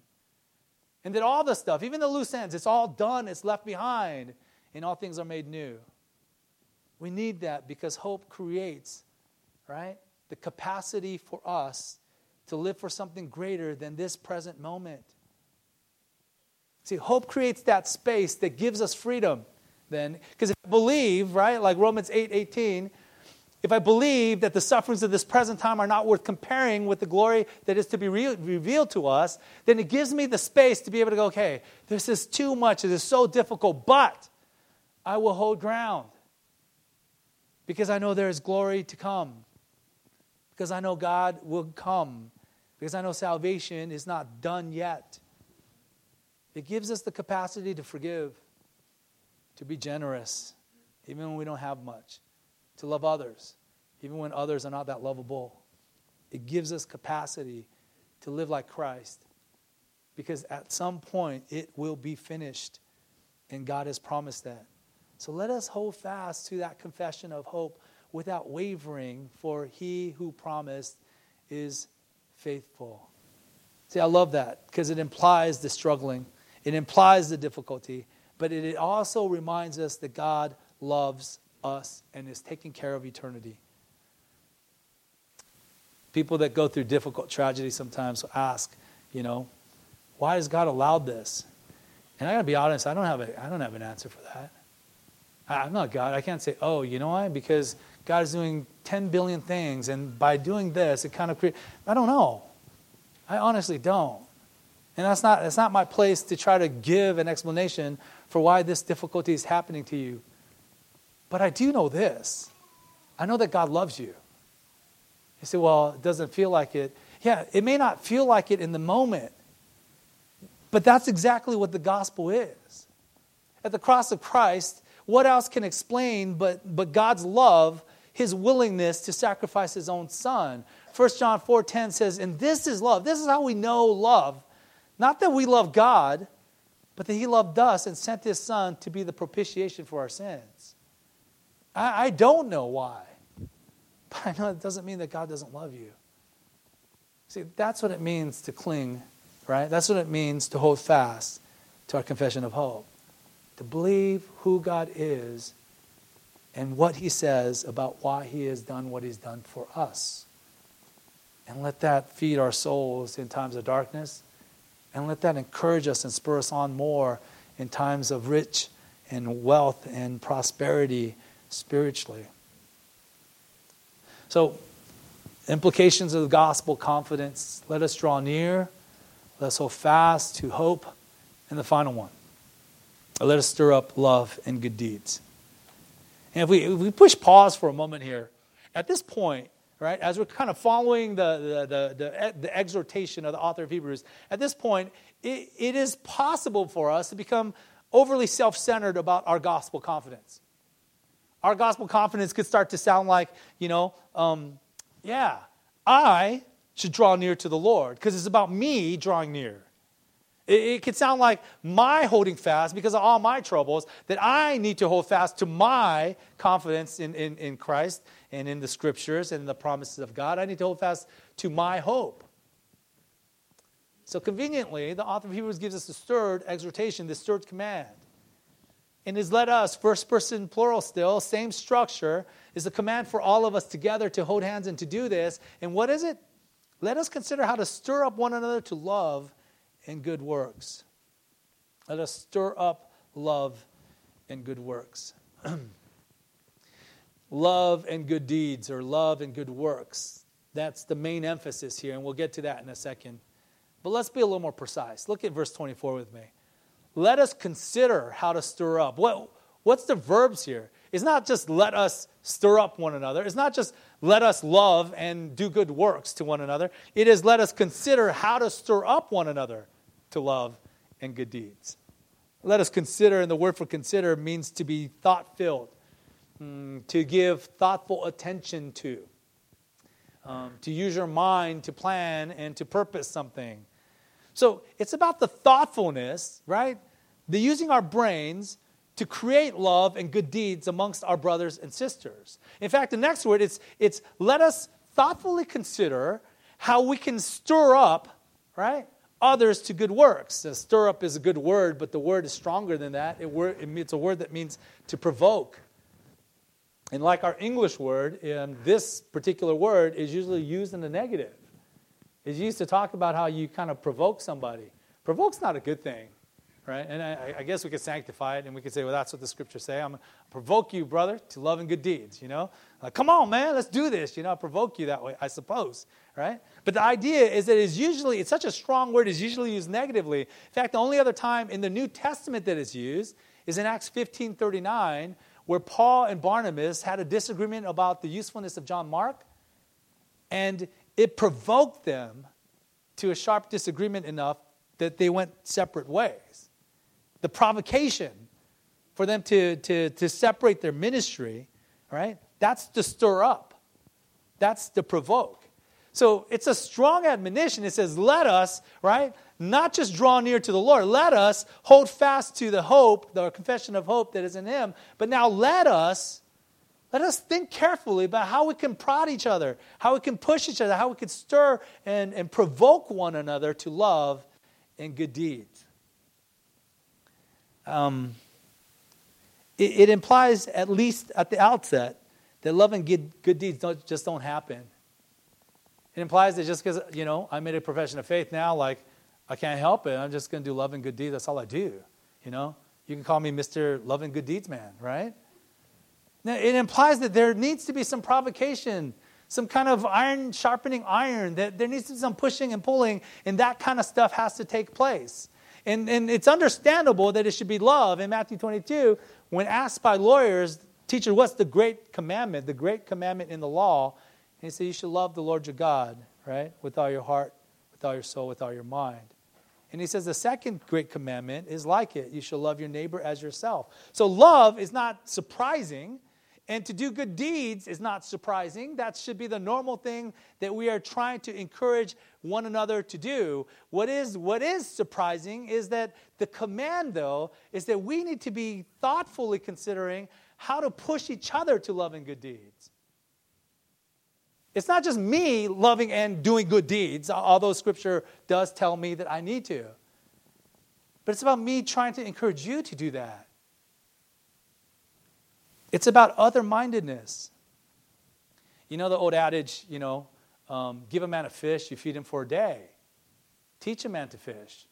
And that all the stuff, even the loose ends, it's all done, it's left behind, and all things are made new. We need that because hope creates, right, the capacity for us to live for something greater than this present moment. See, hope creates that space that gives us freedom then. Because if I believe, right, like Romans 8 18, if I believe that the sufferings of this present time are not worth comparing with the glory that is to be re- revealed to us, then it gives me the space to be able to go, okay, this is too much, it is so difficult, but I will hold ground because I know there is glory to come, because I know God will come, because I know salvation is not done yet. It gives us the capacity to forgive, to be generous, even when we don't have much to love others, even when others are not that lovable. It gives us capacity to live like Christ because at some point it will be finished, and God has promised that. So let us hold fast to that confession of hope without wavering, for he who promised is faithful. See, I love that because it implies the struggling, it implies the difficulty, but it also reminds us that God loves us and is taking care of eternity. People that go through difficult tragedy sometimes ask, you know, why has God allowed this? And I gotta be honest, I don't have a, I don't have an answer for that. I, I'm not God. I can't say, oh, you know why? Because God is doing 10 billion things, and by doing this, it kind of creates. I don't know. I honestly don't. And that's not, that's not my place to try to give an explanation for why this difficulty is happening to you. But I do know this I know that God loves you. You say, well, it doesn't feel like it. Yeah, it may not feel like it in the moment, but that's exactly what the gospel is. At the cross of Christ, what else can explain but, but God's love, his willingness to sacrifice his own son? 1 John 4:10 says, "And this is love. This is how we know love. Not that we love God, but that he loved us and sent his son to be the propitiation for our sins." I, I don't know why. But I know it doesn't mean that God doesn't love you. See, that's what it means to cling, right? That's what it means to hold fast to our confession of hope. To believe who God is and what He says about why He has done what He's done for us. And let that feed our souls in times of darkness. And let that encourage us and spur us on more in times of rich and wealth and prosperity spiritually. So, implications of the gospel confidence let us draw near, let us hold fast to hope, and the final one let us stir up love and good deeds. And if we, if we push pause for a moment here, at this point, right, as we're kind of following the, the, the, the, exhortation of the author of Hebrews, at this point, it, it is possible for us to become overly self centered about our gospel confidence. Our gospel confidence could start to sound like, you know, um, yeah, I should draw near to the Lord because it's about me drawing near. It, it could sound like my holding fast because of all my troubles, that I need to hold fast to my confidence in, in, in Christ and in the scriptures and the promises of God. I need to hold fast to my hope. So conveniently, the author of Hebrews gives us the third exhortation, this third command and has led us, first person plural still, same structure, is a command for all of us together to hold hands and to do this. And what is it? Let us consider how to stir up one another to love and good works. Let us stir up love and good works. love and good deeds, or love and good works. That's the main emphasis here, and we'll get to that in a second. But let's be a little more precise. Look at verse 24 with me let us consider how to stir up. What, what's the verbs here? It's not just let us stir up one another. It's not just let us love and do good works to one another. It is let us consider how to stir up one another to love and good deeds. Let us consider, and the word for consider means to be thought filled, mm, to give thoughtful attention to, um, to use your mind to plan and to purpose something. So it's about the thoughtfulness, right? The using our brains to create love and good deeds amongst our brothers and sisters. In fact, the next word it's it's let us thoughtfully consider how we can stir up, right? Others to good works. The stir up is a good word, but the word is stronger than that. It it's a word that means to provoke. And like our English word, um, this particular word is usually used in the negative. It's used to talk about how you kind of provoke somebody. Provoke's not a good thing right? And I, I, guess we could sanctify it and we could say, well, that's what the scriptures say. I'm going to provoke you, brother, to love and good deeds, you know? Like, come on, man, let's do this, you know? I'll provoke you that way, I suppose, right? But the idea is that it's usually, it's such a strong word, it's usually used negatively. In fact, the only other time in the New Testament that it's used is in Acts 15 39, where Paul and Barnabas had a disagreement about the usefulness of John Mark, and it provoked them to a sharp disagreement enough that they went separate ways. The provocation for them to, to, to separate their ministry, right? That's to stir up. That's to provoke. So it's a strong admonition. It says, let us, right? Not just draw near to the Lord. Let us hold fast to the hope, the confession of hope that is in Him. But now let us, let us think carefully about how we can prod each other, how we can push each other, how we can stir and, and provoke one another to love and good deeds. Um, it, it, implies, at least at the outset, that love and good, good deeds don't, just don't happen. It implies that just because, you know, I made a profession of faith now, like, I can't help it. I'm just going to do love and good deeds. That's all I do, you know? You can call me Mr. Love and Good Deeds Man, right? Now, it implies that there needs to be some provocation, some kind of iron sharpening iron, that there needs to be some pushing and pulling, and that kind of stuff has to take place. And, and it's understandable that it should be love. In Matthew 22, when asked by lawyers, Teacher, what's the great commandment, the great commandment in the law? And he said, You should love the Lord your God, right? With all your heart, with all your soul, with all your mind. And he says the second great commandment is like it you shall love your neighbor as yourself. So love is not surprising. And to do good deeds is not surprising. That should be the normal thing that we are trying to encourage one another to do. What is, what is surprising is that the command, though, is that we need to be thoughtfully considering how to push each other to love and good deeds. It's not just me loving and doing good deeds, although Scripture does tell me that I need to. But it's about me trying to encourage you to do that. It's about other mindedness. You know the old adage, you know, um, give a man a fish, you feed him for a day. Teach a man to fish,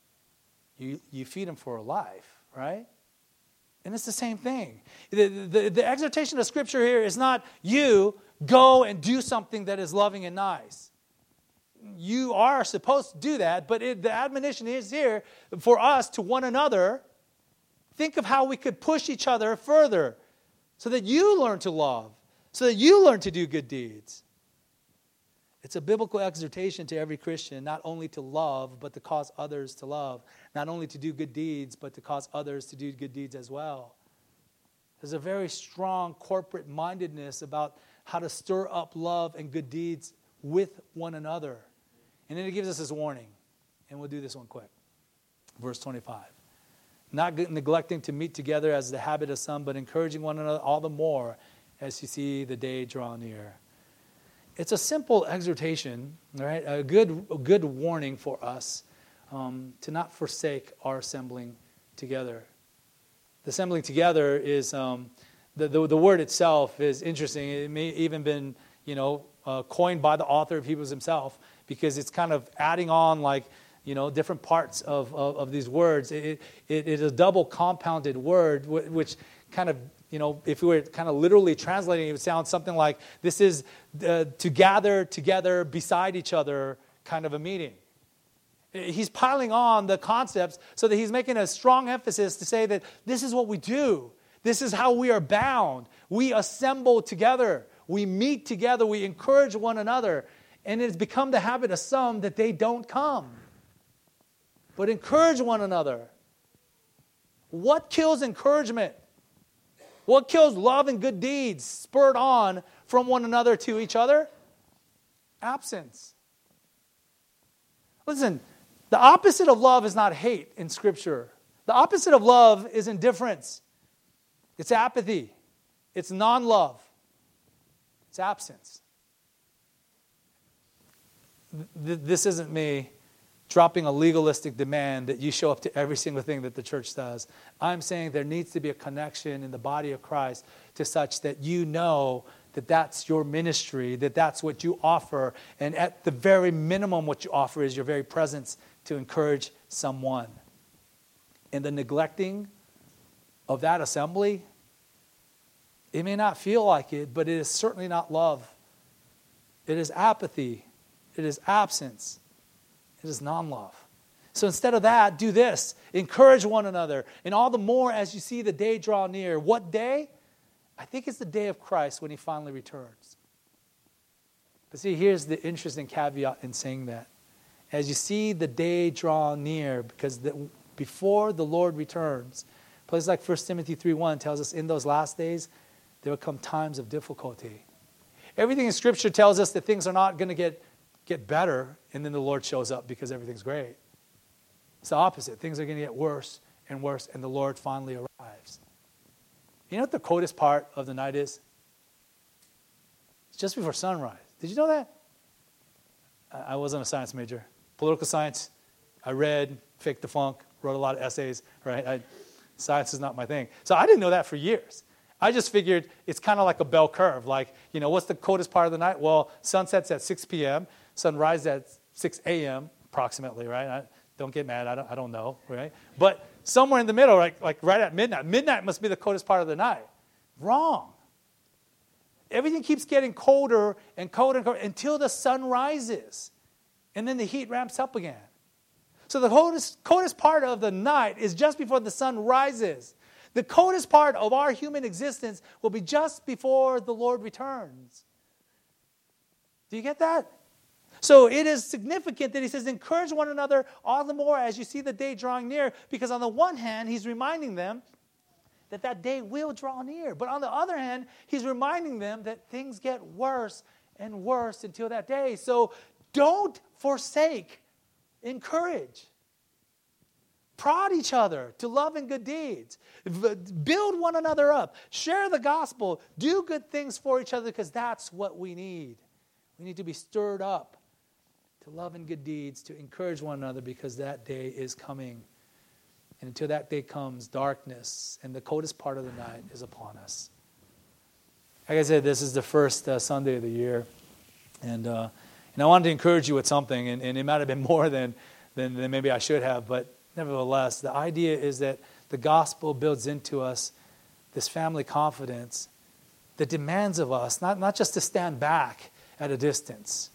you, you feed him for a life, right? And it's the same thing. The, the, the exhortation of Scripture here is not you go and do something that is loving and nice. You are supposed to do that, but it, the admonition is here for us to one another. Think of how we could push each other further so that you learn to love, so that you learn to do good deeds. It's a biblical exhortation to every Christian not only to love, but to cause others to love. Not only to do good deeds, but to cause others to do good deeds as well. There's a very strong corporate mindedness about how to stir up love and good deeds with one another. And then it gives us this warning. And we'll do this one quick. Verse 25 not neglecting to meet together as the habit of some, but encouraging one another all the more as you see the day draw near. It's a simple exhortation, right? A good, a good warning for us um, to not forsake our assembling together. The assembling together is um, the, the, the, word itself is interesting. It may even been you know uh, coined by the author of Hebrews himself because it's kind of adding on like you know, different parts of, of, of these words. It, it, it is a double compounded word, which kind of, you know, if we were kind of literally translating, it would sound something like this is uh, to gather together beside each other kind of a meeting. He's piling on the concepts so that he's making a strong emphasis to say that this is what we do. This is how we are bound. We assemble together. We meet together. We encourage one another. And it's become the habit of some that they don't come but encourage one another. What kills encouragement? What kills love and good deeds spurred on from one another to each other? Absence. Listen, the opposite of love is not hate in Scripture. The opposite of love is indifference, it's apathy, it's non love, it's absence. This isn't me dropping a legalistic demand that you show up to every single thing that the church does. I'm saying there needs to be a connection in the body of Christ to such that you know that that's your ministry, that that's what you offer, and at the very minimum, what you offer is your very presence to encourage someone. and the neglecting of that assembly, it may not feel like it, but it is certainly not love. It is apathy. It is absence. It is non love. So instead of that, do this encourage one another. And all the more as you see the day draw near. What day? I think it's the day of Christ when he finally returns. But see, here's the interesting caveat in saying that. As you see the day draw near, because the, before the Lord returns, places like 1 Timothy 3.1 tells us in those last days, there will come times of difficulty. Everything in Scripture tells us that things are not going to get, get better, and then the Lord shows up because everything's great. It's the opposite. Things are going to get worse and worse, and the Lord finally arrives. You know what the coldest part of the night is? It's just before sunrise. Did you know that? I wasn't a science major. Political science, I read, faked the funk, wrote a lot of essays, right? I, science is not my thing. So I didn't know that for years. I just figured it's kind of like a bell curve. Like, you know, what's the coldest part of the night? Well, sunsets at 6 p.m., sunrise at 6 a.m., approximately, right? I, don't get mad. I don't, I don't know, right? But somewhere in the middle, like, like right at midnight. Midnight must be the coldest part of the night. Wrong. Everything keeps getting colder and colder and colder until the sun rises. And then the heat ramps up again. So the coldest, coldest part of the night is just before the sun rises. The coldest part of our human existence will be just before the Lord returns. Do you get that? So it is significant that he says, encourage one another all the more as you see the day drawing near, because on the one hand, he's reminding them that that day will draw near. But on the other hand, he's reminding them that things get worse and worse until that day. So don't forsake, encourage. Prod each other to love and good deeds. Build one another up. Share the gospel. Do good things for each other because that's what we need. We need to be stirred up to love and good deeds, to encourage one another because that day is coming. And until that day comes, darkness and the coldest part of the night is upon us. Like I said, this is the first uh, Sunday of the year. And, uh, and I wanted to encourage you with something, and, and it might have been more than, than, than maybe I should have, but nevertheless, the idea is that the gospel builds into us this family confidence that demands of us not, not just to stand back at a distance,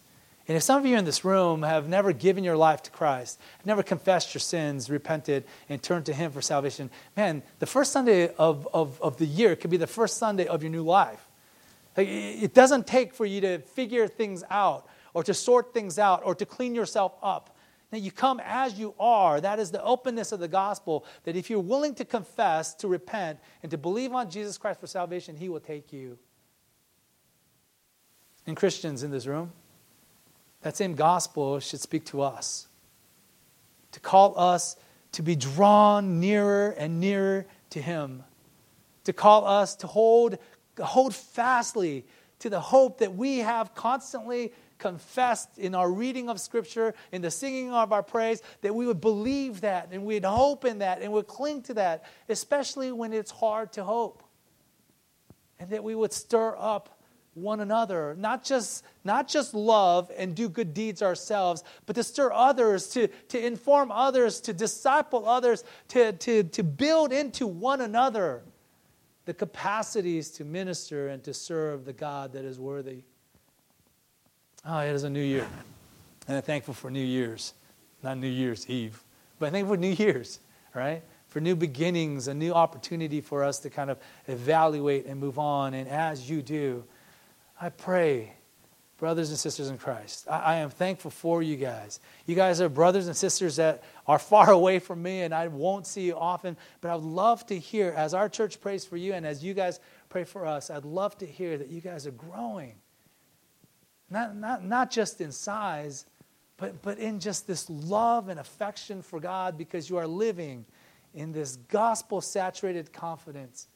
and if some of you in this room have never given your life to Christ, never confessed your sins, repented, and turned to Him for salvation, man, the first Sunday of, of, of the year could be the first Sunday of your new life. Like, it doesn't take for you to figure things out or to sort things out or to clean yourself up. Now, you come as you are. That is the openness of the gospel that if you're willing to confess, to repent, and to believe on Jesus Christ for salvation, He will take you. And Christians in this room, that same gospel should speak to us, to call us to be drawn nearer and nearer to Him, to call us to hold, hold fastly to the hope that we have constantly confessed in our reading of Scripture, in the singing of our praise, that we would believe that and we'd hope in that and would cling to that, especially when it's hard to hope. And that we would stir up one another, not just, not just love and do good deeds ourselves, but to stir others, to, to inform others, to disciple others, to, to, to build into one another the capacities to minister and to serve the God that is worthy. Oh, it is a new year. And I'm thankful for New Year's, not New Year's Eve, but I'm thankful for New Year's, right? For new beginnings, a new opportunity for us to kind of evaluate and move on. And as you do, I pray, brothers and sisters in Christ, I, I, am thankful for you guys. You guys are brothers and sisters that are far away from me and I won't see you often, but I would love to hear, as our church prays for you and as you guys pray for us, I'd love to hear that you guys are growing. Not, not, not just in size, but, but in just this love and affection for God because you are living in this gospel saturated confidence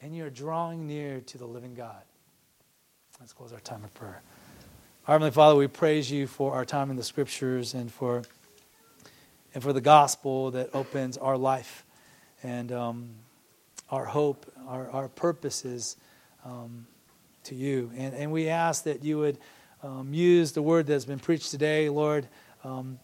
and you're drawing near to the living God. Let's close our time of prayer. Our Heavenly Father, we praise you for our time in the Scriptures and for and for the gospel that opens our life and um, our hope, our, our purposes um, to you. And, and we ask that you would um, use the word that's been preached today, Lord, um,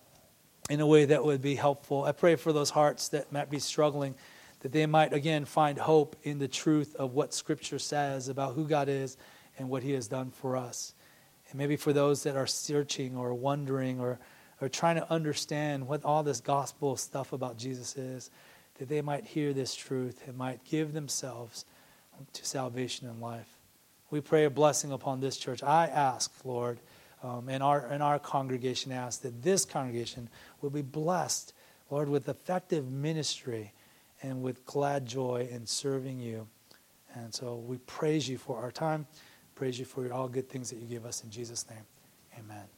in a way that would be helpful. I pray for those hearts that might be struggling, that they might again find hope in the truth of what Scripture says about who God is and what He has done for us. And maybe for those that are searching or wondering or, or trying to understand what all this gospel stuff about Jesus is, that they might hear this truth and might give themselves to salvation and life. We pray a blessing upon this church. I ask, Lord, um, and, our, and our congregation asks that this congregation will be blessed, Lord, with effective ministry and with glad joy in serving you. And so we praise you for our time. Praise you for all good things that you give us in Jesus' name. Amen.